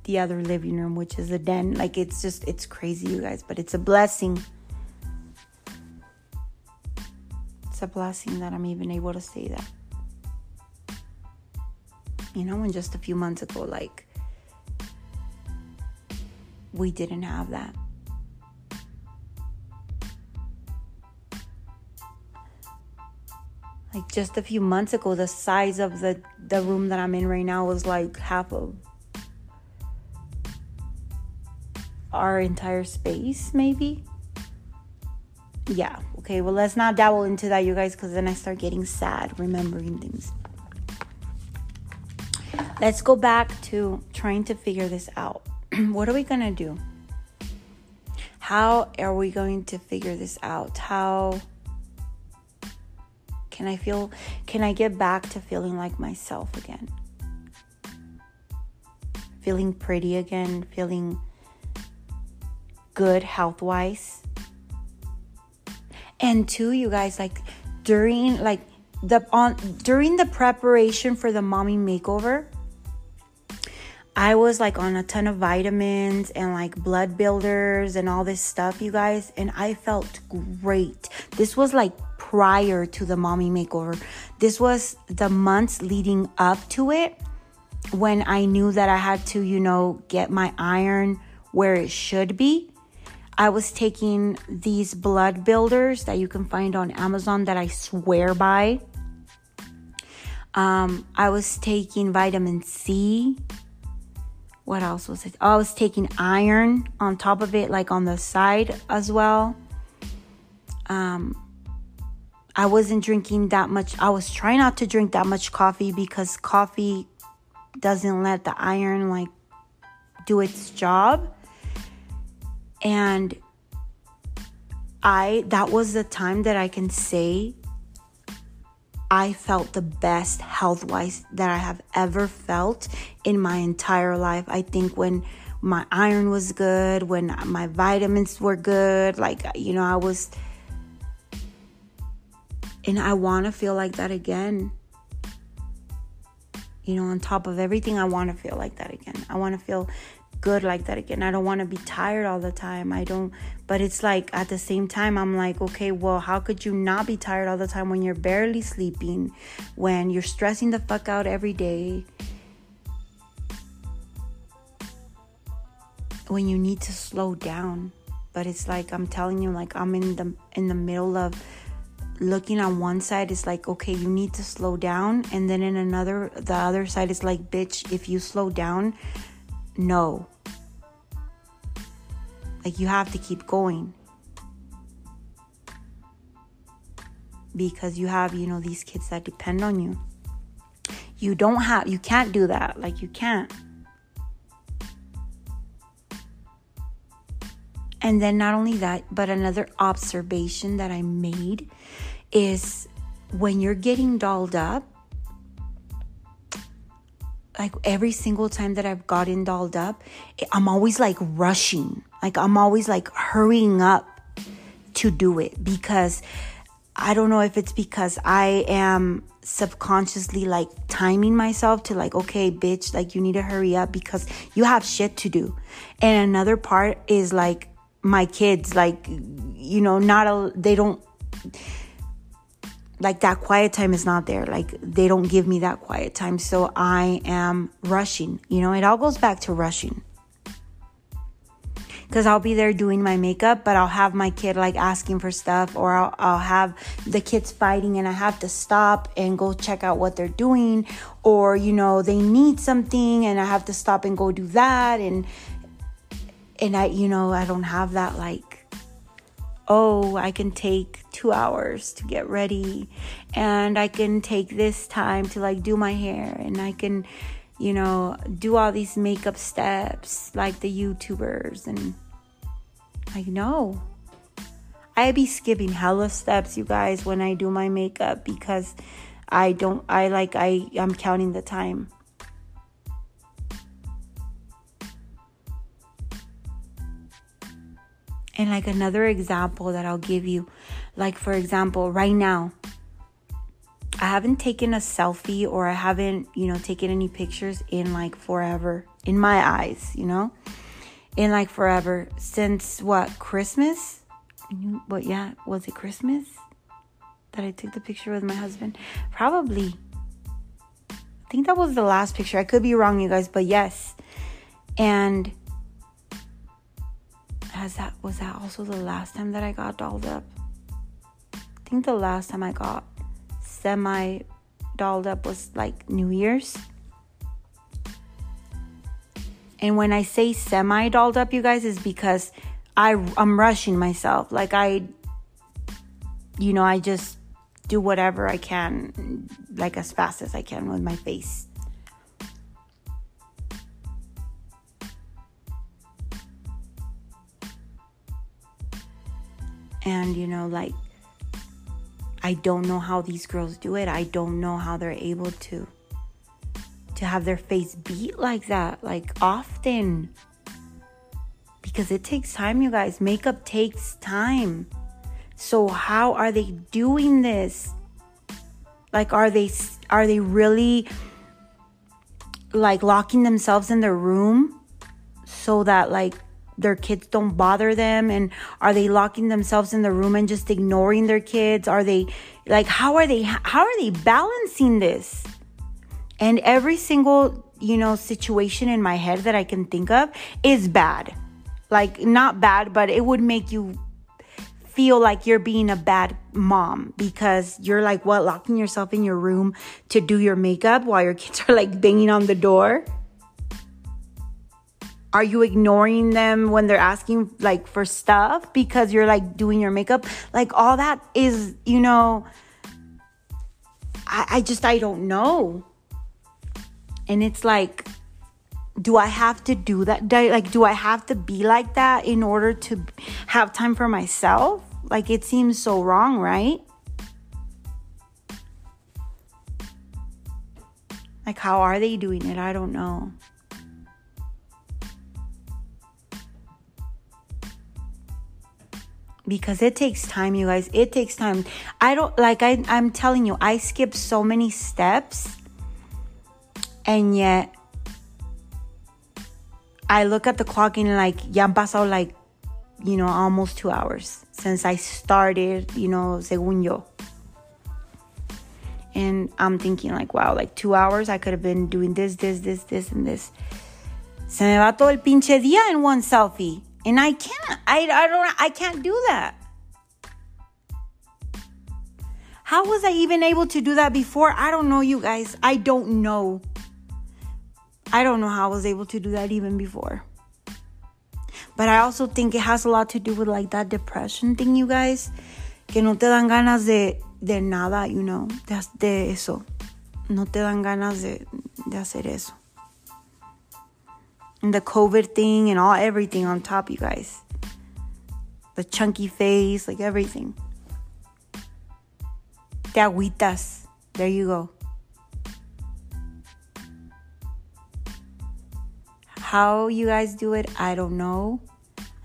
the other living room, which is a den. Like, it's just, it's crazy, you guys, but it's a blessing. A blessing that I'm even able to say that. You know, when just a few months ago, like, we didn't have that. Like just a few months ago, the size of the, the room that I'm in right now was like half of our entire space, maybe yeah, okay, well, let's not dabble into that, you guys, because then I start getting sad remembering things. Let's go back to trying to figure this out. what are we gonna do? How are we going to figure this out? How can I feel, can I get back to feeling like myself again? Feeling pretty again, feeling good health wise and two you guys like during like the on during the preparation for the mommy makeover I was like on a ton of vitamins and like blood builders and all this stuff, you guys, and I felt great. This was like prior to the mommy makeover. This was the months leading up to it when I knew that I had to, you know, get my iron where it should be. I was taking these blood builders that you can find on Amazon that I swear by. Um, I was taking vitamin C. What else was it? Oh, I was taking iron on top of it, like on the side as well. Um, I wasn't drinking that much. I was trying not to drink that much coffee because coffee doesn't let the iron like do its job and I that was the time that I can say I felt the best health wise that I have ever felt in my entire life. I think when my iron was good, when my vitamins were good, like, you know, I was. And I want to feel like that again. You know, on top of everything, I want to feel like that again. I want to feel good like that again. I don't want to be tired all the time. I don't, but it's like at the same time, I'm like, okay, well, how could you not be tired all the time when you're barely sleeping, when you're stressing the fuck out every day, when you need to slow down? But it's like I'm telling you, like I'm in the in the middle of looking on one side is like okay you need to slow down and then in another the other side is like bitch if you slow down no like you have to keep going. Because you have, you know, these kids that depend on you. You don't have, you can't do that. Like you can't. And then not only that, but another observation that I made is when you're getting dolled up, like every single time that I've gotten dolled up, I'm always like rushing. Like I'm always like hurrying up to do it because I don't know if it's because I am subconsciously like timing myself to like, okay, bitch, like you need to hurry up because you have shit to do. And another part is like my kids, like, you know, not a, they don't, like that quiet time is not there. Like they don't give me that quiet time. So I am rushing. You know, it all goes back to rushing. Because I'll be there doing my makeup, but I'll have my kid like asking for stuff, or I'll, I'll have the kids fighting and I have to stop and go check out what they're doing, or you know, they need something and I have to stop and go do that. And, and I, you know, I don't have that like oh, I can take two hours to get ready. And I can take this time to like do my hair. And I can, you know, do all these makeup steps like the YouTubers and like, know. I be skipping hella steps, you guys, when I do my makeup because I don't, I like, I, I'm counting the time. And like another example that I'll give you, like for example, right now, I haven't taken a selfie or I haven't, you know, taken any pictures in like forever, in my eyes, you know, in like forever since what, Christmas? But yeah, was it Christmas that I took the picture with my husband? Probably. I think that was the last picture. I could be wrong, you guys, but yes. And has that was that also the last time that I got dolled up? I think the last time I got semi dolled up was like New Year's. And when I say semi dolled up, you guys, is because I I'm rushing myself. Like I, you know, I just do whatever I can, like as fast as I can with my face. And, you know, like, I don't know how these girls do it. I don't know how they're able to to have their face beat like that, like often. Because it takes time, you guys. Makeup takes time. So how are they doing this? Like are they are they really like locking themselves in their room so that like their kids don't bother them and are they locking themselves in the room and just ignoring their kids are they like how are they how are they balancing this and every single you know situation in my head that i can think of is bad. Like not bad but it would make you feel like you're being a bad mom because you're like what locking yourself in your room to do your makeup while your kids are like banging on the door? Are you ignoring them when they're asking like for stuff because you're like doing your makeup? Like all that is you know i, I just i don't know and it's like do i have to do that? Like do i have to be like that in order to have time for myself? Like it seems so wrong right? Like, how are they doing it? I don't know. because it takes time you guys. It takes time. I don't like I, i'm telling you i skip so many steps and yet i look at the clock and like ya han pasado like you know almost two hours since i started you know según yo and i'm thinking like wow like two hours i could have been doing this this this this and this se me va todo el pinche día in one selfie and I can't. I, I don't I can't do that. How was I even able to do that before? I don't know, you guys. I don't know. I don't know how I was able to do that even before. But I also think it has a lot to do with like that depression thing, you guys. Que no te dan ganas de, de nada, you know, de, de eso. No te dan ganas de, de hacer eso and the COVID thing and all everything on top, you guys. The chunky face, like everything. Te agüitas. There you go. How you guys do it, I don't know.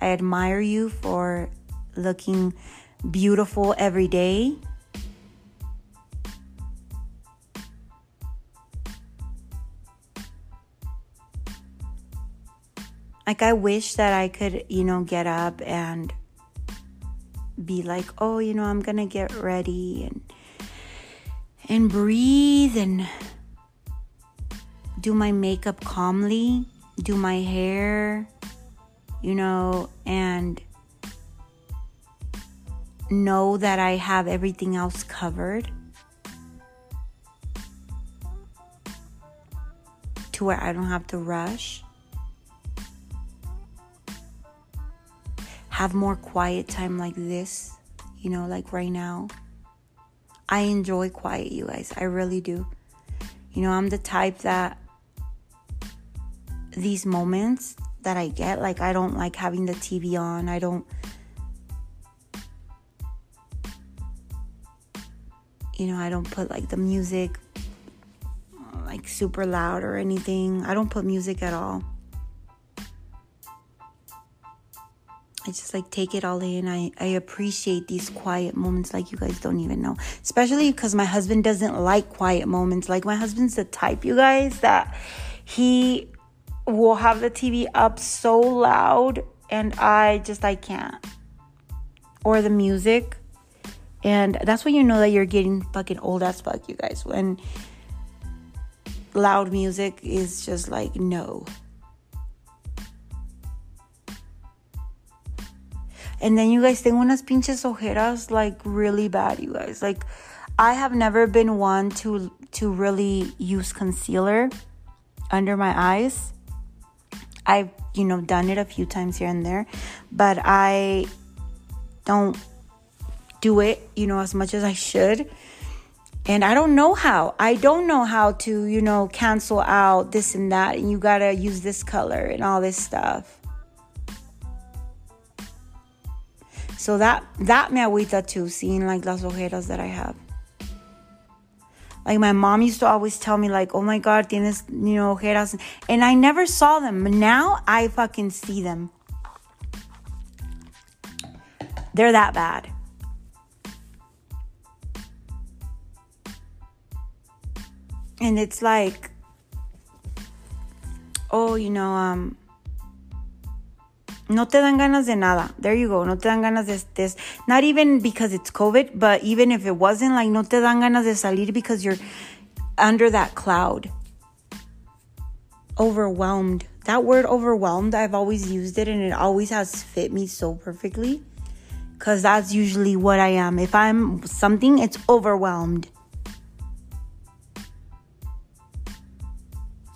I admire you for looking beautiful every day. Like, I wish that I could, you know, get up and be like, oh, you know, I'm gonna get ready and and breathe and do my makeup calmly, do my hair, you know, and know that I have everything else covered. To where I don't have to rush. have more quiet time like this, you know, like right now. I enjoy quiet, you guys. I really do. You know, I'm the type that these moments that I get, like, I don't like having the TV on. I don't, you know, I don't put like the music like super loud or anything. I don't put music at all. I just like take it all in. I, I appreciate these quiet moments like you guys don't even know. Especially because my husband doesn't like quiet moments. Like my husband's the type, you guys, that he will have the TV up so loud and I just I can't. Or the music. And that's when you know that you're getting fucking old as fuck, you guys. When loud music is just like no. And then you guys, tengo unas pinches ojeras like really bad, you guys. Like I have never been one to to really use concealer under my eyes. I've, you know, done it a few times here and there, but I don't do it, you know, as much as I should. And I don't know how. I don't know how to, you know, cancel out this and that. And you gotta use this color and all this stuff. So that that me agüita too, seeing like las ojeras that I have. Like my mom used to always tell me like, "Oh my God, tienes you know ojeras," and I never saw them. But now I fucking see them. They're that bad. And it's like, oh, you know, um, no te dan ganas de nada. There you go. No te dan ganas de this. Not even because it's COVID, but even if it wasn't, like, no te dan ganas de salir because you're under that cloud. Overwhelmed. That word overwhelmed, I've always used it and it always has fit me so perfectly. Because that's usually what I am. If I'm something, it's overwhelmed.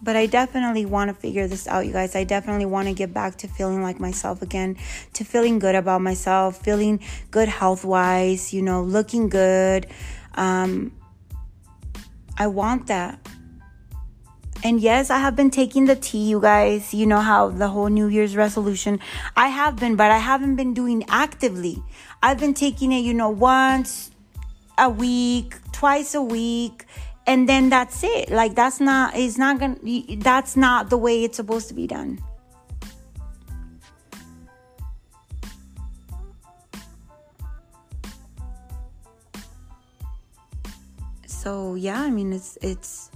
But I definitely want to figure this out, you guys. I definitely want to get back to feeling like myself again, to feeling good about myself, feeling good health wise, you know, looking good. Um, I want that. And yes, I have been taking the tea, you guys. You know how the whole New Year's resolution. I have been, but I haven't been doing actively. I've been taking it, you know, once a week, twice a week, and then that's it. Like that's not it's not gonna that's not the way it's supposed to be done. So yeah, I mean it's it's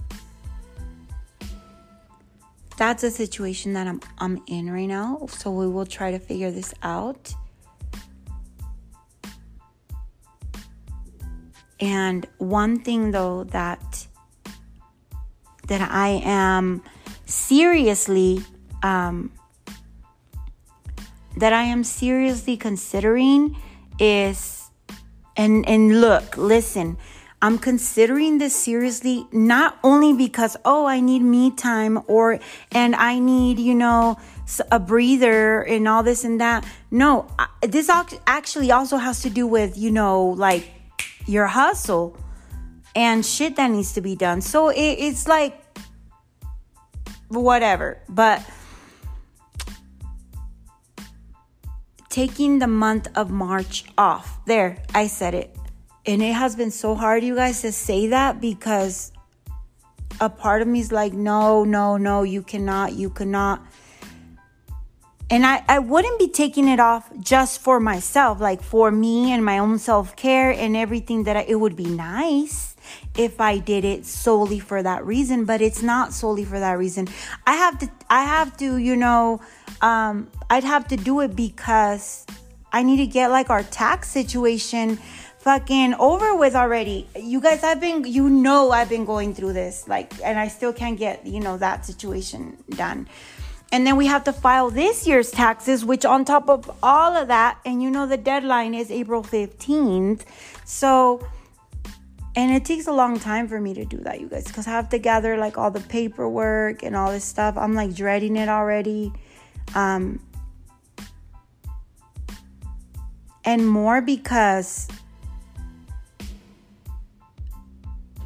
that's a situation that I'm I'm in right now. So we will try to figure this out. And one thing though that that I am seriously um, that I am seriously considering is and and look, listen, I'm considering this seriously not only because oh I need me time or and I need, you know, a breather and all this and that. No, this actually also has to do with, you know, like your hustle and shit that needs to be done. So it, it's like whatever. But taking the month of March off. There, I said it. And it has been so hard, you guys, to say that because a part of me is like, no, no, no, you cannot, you cannot. And I, I wouldn't be taking it off just for myself, like for me and my own self care and everything that I, it would be nice if I did it solely for that reason, but it's not solely for that reason. I have to, I have to, you know, um, I'd have to do it because I need to get like our tax situation fucking over with already. You guys, I've been, you know, I've been going through this, like, and I still can't get, you know, that situation done. And then we have to file this year's taxes, which on top of all of that, and you know the deadline is April 15th. So, and it takes a long time for me to do that, you guys, because I have to gather like all the paperwork and all this stuff. I'm like dreading it already. Um, and more because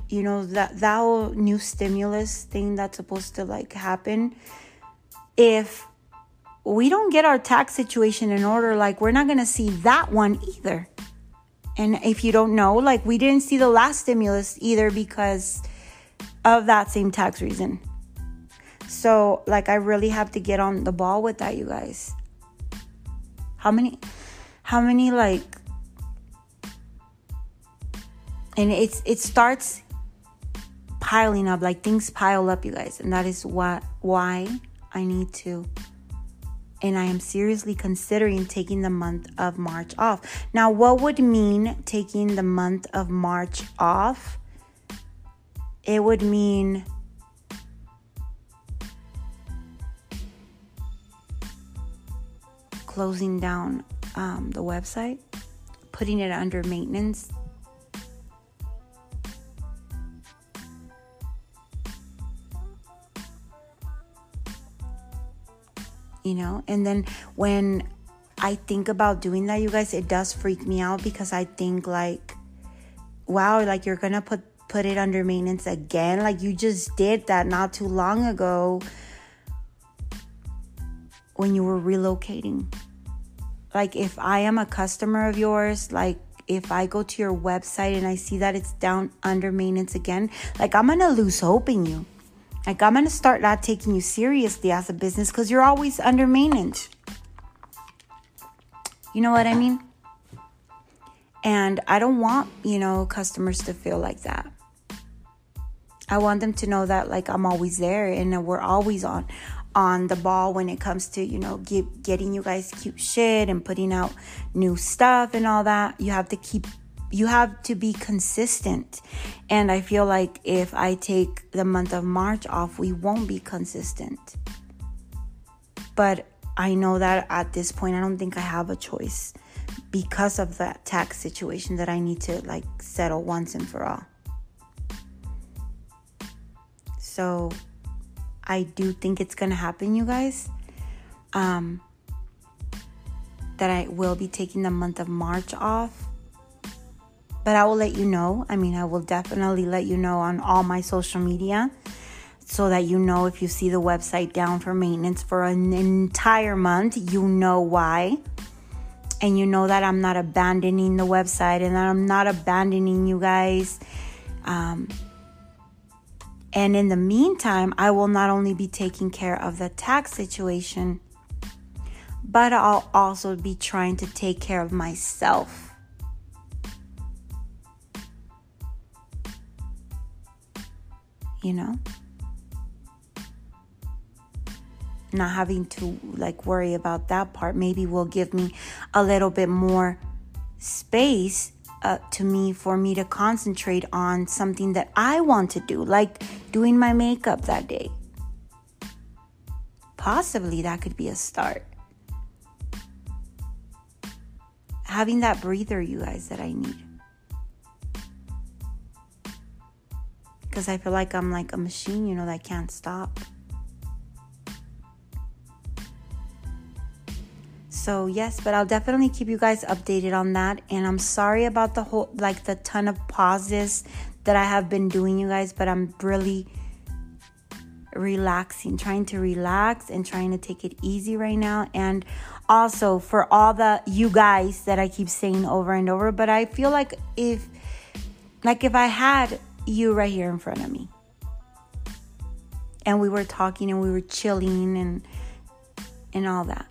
you know that that new stimulus thing that's supposed to like happen if we don't get our tax situation in order, like we're not going to see that one either. And if you don't know, like we didn't see the last stimulus either because of that same tax reason. So, like, I really have to get on the ball with that, you guys. How many, how many, like, and it's, it starts piling up, like things pile up, you guys. And that is what, why I need to. And I am seriously considering taking the month of March off. Now, what would mean taking the month of March off? It would mean closing down um, the website, putting it under maintenance, you know? And then when I think about doing that, you guys, it does freak me out because I think like, wow, like you're gonna put put it under maintenance again. Like you just did that not too long ago when you were relocating. Like if I am a customer of yours, like if I go to your website and I see that it's down under maintenance again, like I'm gonna lose hope in you. Like, I'm going to start not taking you seriously as a business because you're always under maintenance. You know what I mean? And I don't want, you know, customers to feel like that. I want them to know that like I'm always there and we're always on on the ball when it comes to, you know, get, getting you guys cute shit and putting out new stuff and all that. You have to keep you have to be consistent. And I feel like if I take the month of March off, we won't be consistent. But I know that at this point, I don't think I have a choice because of that tax situation that I need to like settle once and for all. So I do think it's gonna happen, you guys. Um, that I will be taking the month of March off but I will let you know. I mean, I will definitely let you know on all my social media so that you know if you see the website down for maintenance for an entire month, you know why. And you know that I'm not abandoning the website and that I'm not abandoning you guys. Um, And in the meantime, I will not only be taking care of the tax situation, but I'll also be trying to take care of myself. You know? Not having to like worry about that part maybe will give me a little bit more space uh, to me for me to concentrate on something that I want to do, like doing my makeup that day. Possibly that could be a start. Having that breather, you guys, that I need. Because I feel like I'm like a machine, you know, that can't stop. So, yes, but I'll definitely keep you guys updated on that. And I'm sorry about the whole, like, the ton of pauses that I have been doing, you guys, but I'm really relaxing, trying to relax and trying to take it easy right now. And also for all the you guys that I keep saying over and over, but I feel like if, like, if I had you right here in front of me and we were talking and we were chilling and, and all that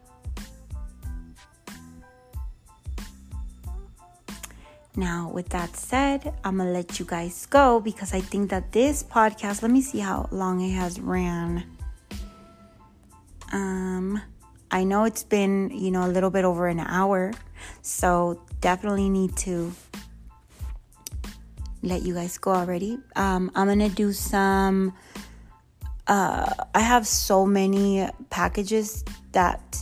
Now, with that said, I'm gonna let you guys go because I think that this podcast, let me see how long it has ran. Um, I know it's been, you know, a little bit over an hour, so definitely need to let you guys go already. Um, I'm gonna do some. Uh, I have so many packages that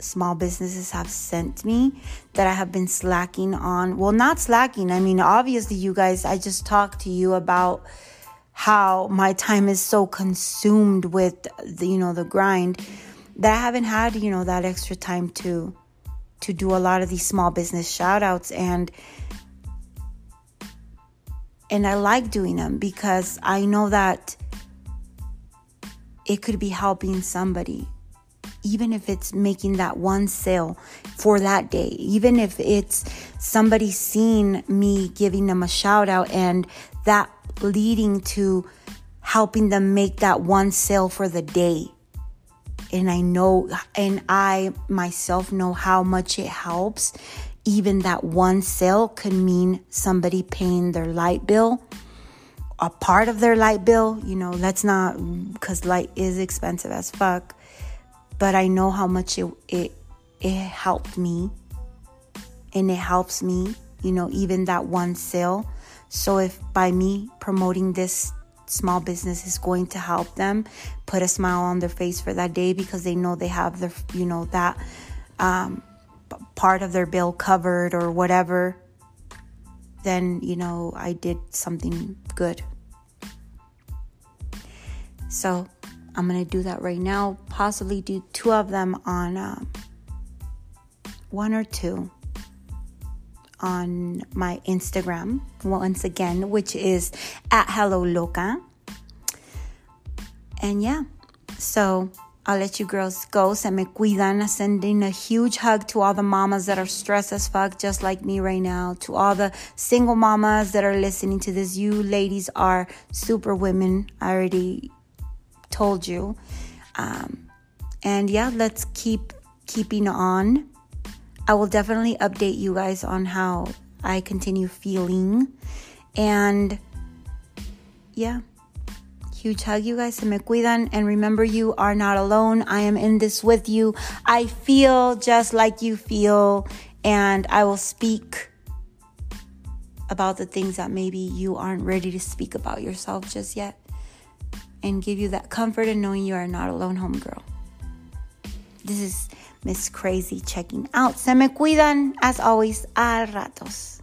small businesses have sent me that I have been slacking on. Well, not slacking. I mean, obviously, you guys, I just talked to you about how my time is so consumed with the, you know, the grind that I haven't had, you know, that extra time to to do a lot of these small business shout outs and and I like doing them because I know that it could be helping somebody even if it's making that one sale for that day, even if it's somebody seeing me giving them a shout out and that leading to helping them make that one sale for the day. And I know, and I myself know how much it helps. Even that one sale could mean somebody paying their light bill, a part of their light bill. You know, let's not, because light is expensive as fuck but I know how much it, it, it helped me and it helps me, you know, even that one sale. So if by me promoting this small business is going to help them put a smile on their face for that day because they know they have the, you know, that um, part of their bill covered or whatever, then, you know, I did something good. So I'm gonna do that right now. Possibly do two of them on um, one or two on my Instagram once again, which is at Hello Loca. And yeah, so I'll let you girls go. Se me cuidan. Sending a huge hug to all the mamas that are stressed as fuck, just like me right now. To all the single mamas that are listening to this, you ladies are super women. I already told you. Um, and yeah, let's keep keeping on. I will definitely update you guys on how I continue feeling. And yeah, huge hug, you guys. Se me cuidan. And remember, you are not alone. I am in this with you. I feel just like you feel. And I will speak about the things that maybe you aren't ready to speak about yourself just yet and give you that comfort and knowing you are not alone, homegirl. This is Ms. Krazie checking out. Se me cuidan, as always, a ratos.